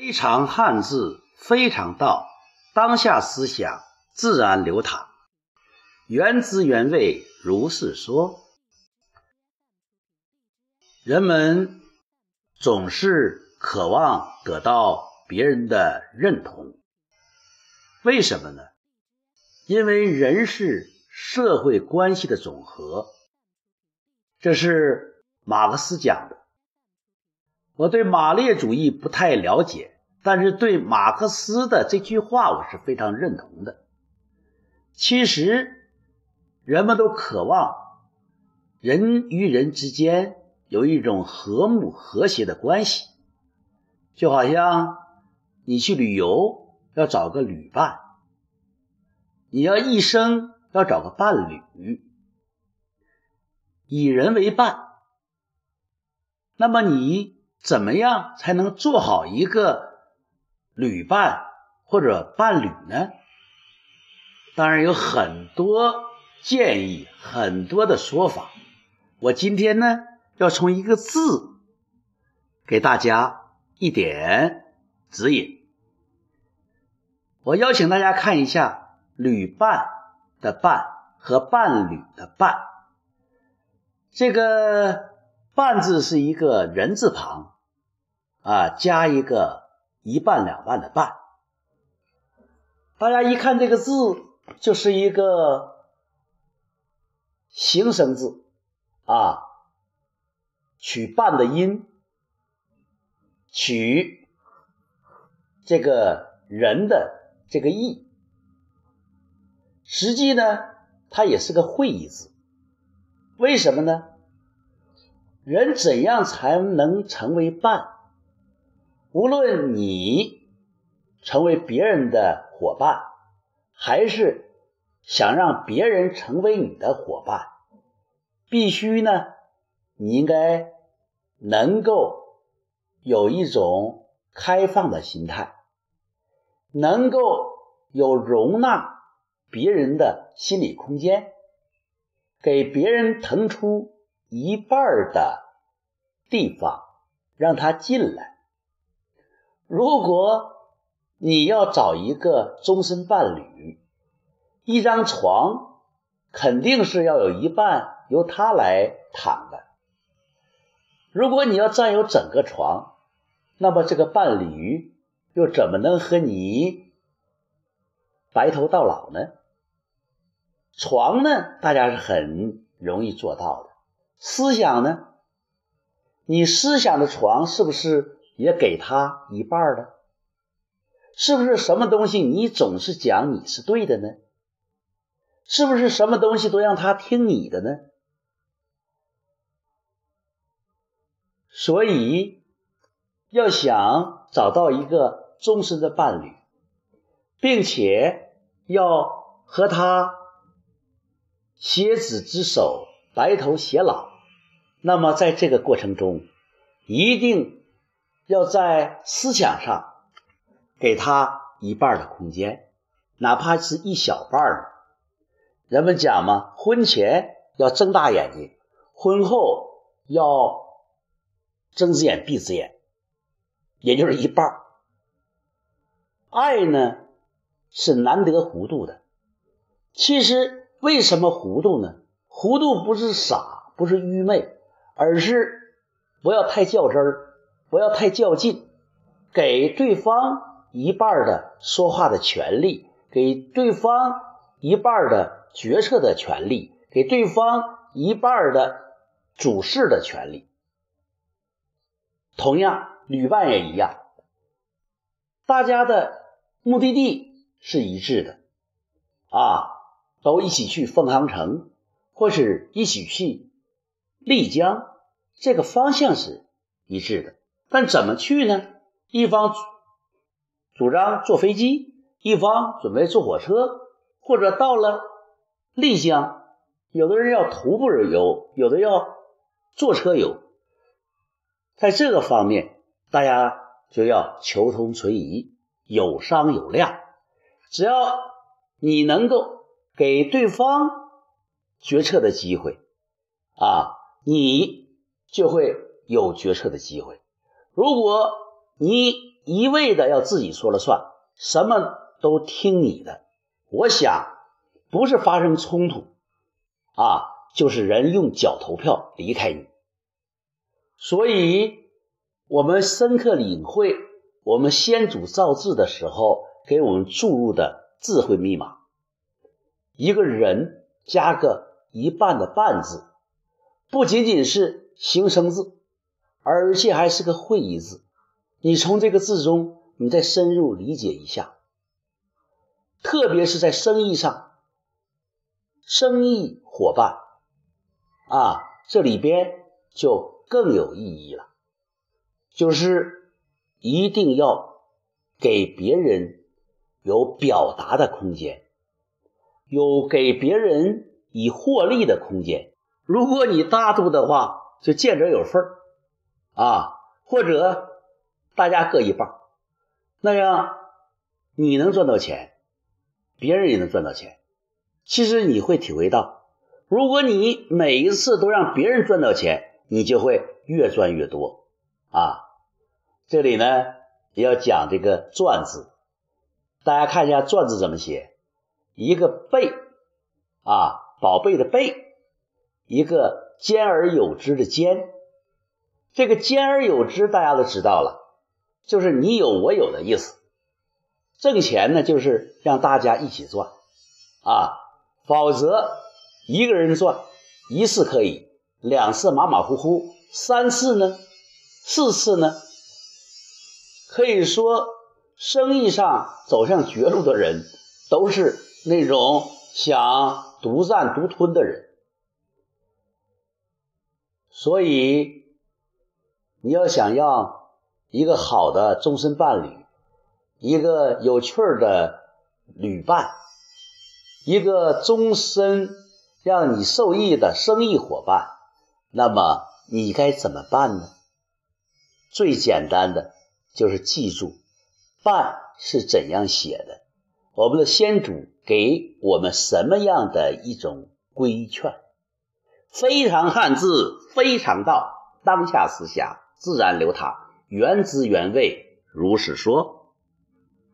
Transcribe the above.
非常汉字，非常道，当下思想自然流淌，原汁原味如是说。人们总是渴望得到别人的认同，为什么呢？因为人是社会关系的总和，这是马克思讲的。我对马列主义不太了解，但是对马克思的这句话我是非常认同的。其实，人们都渴望人与人之间有一种和睦和谐的关系，就好像你去旅游要找个旅伴，你要一生要找个伴侣，以人为伴，那么你。怎么样才能做好一个旅伴或者伴侣呢？当然有很多建议，很多的说法。我今天呢，要从一个字给大家一点指引。我邀请大家看一下“旅伴”的“伴”和“伴侣”的“伴”。这个“半”字是一个人字旁。啊，加一个一半两半的半，大家一看这个字，就是一个形声字啊，取半的音，取这个人的这个意，实际呢，它也是个会意字。为什么呢？人怎样才能成为伴？无论你成为别人的伙伴，还是想让别人成为你的伙伴，必须呢，你应该能够有一种开放的心态，能够有容纳别人的心理空间，给别人腾出一半的地方，让他进来。如果你要找一个终身伴侣，一张床肯定是要有一半由他来躺的。如果你要占有整个床，那么这个伴侣又怎么能和你白头到老呢？床呢，大家是很容易做到的。思想呢，你思想的床是不是？也给他一半了，是不是什么东西你总是讲你是对的呢？是不是什么东西都让他听你的呢？所以要想找到一个终身的伴侣，并且要和他携子之手，白头偕老，那么在这个过程中，一定。要在思想上给他一半的空间，哪怕是一小半。人们讲嘛，婚前要睁大眼睛，婚后要睁只眼闭只眼，也就是一半。爱呢是难得糊涂的。其实为什么糊涂呢？糊涂不是傻，不是愚昧，而是不要太较真儿。不要太较劲，给对方一半的说话的权利，给对方一半的决策的权利，给对方一半的主事的权利。同样，旅伴也一样，大家的目的地是一致的，啊，都一起去凤凰城，或是一起去丽江，这个方向是一致的。但怎么去呢？一方主张坐飞机，一方准备坐火车，或者到了丽江，有的人要徒步游，有的要坐车游。在这个方面，大家就要求同存异，有商有量。只要你能够给对方决策的机会，啊，你就会有决策的机会。如果你一味的要自己说了算，什么都听你的，我想不是发生冲突啊，就是人用脚投票离开你。所以，我们深刻领会我们先祖造字的时候给我们注入的智慧密码：一个人加个一半的半字，不仅仅是形声字，而且还是个会意字。你从这个字中，你再深入理解一下，特别是在生意上，生意伙伴啊，这里边就。更有意义了，就是一定要给别人有表达的空间，有给别人以获利的空间。如果你大度的话，就见者有份啊，或者大家各一半，那样你能赚到钱，别人也能赚到钱。其实你会体会到，如果你每一次都让别人赚到钱。你就会越赚越多啊！这里呢要讲这个“赚”字，大家看一下“赚”字怎么写？一个“贝”啊，宝贝的“贝”，一个“兼而有之”的“兼”。这个“兼而有之”大家都知道了，就是你有我有的意思。挣钱呢，就是让大家一起赚啊，否则一个人赚一次可以。两次马马虎虎，三次呢，四次呢，可以说生意上走向绝路的人，都是那种想独占独吞的人。所以，你要想要一个好的终身伴侣，一个有趣儿的旅伴，一个终身让你受益的生意伙伴。那么你该怎么办呢？最简单的就是记住“办”是怎样写的。我们的先祖给我们什么样的一种规劝？非常汉字，非常道，当下思想自然流淌，原汁原味，如是说。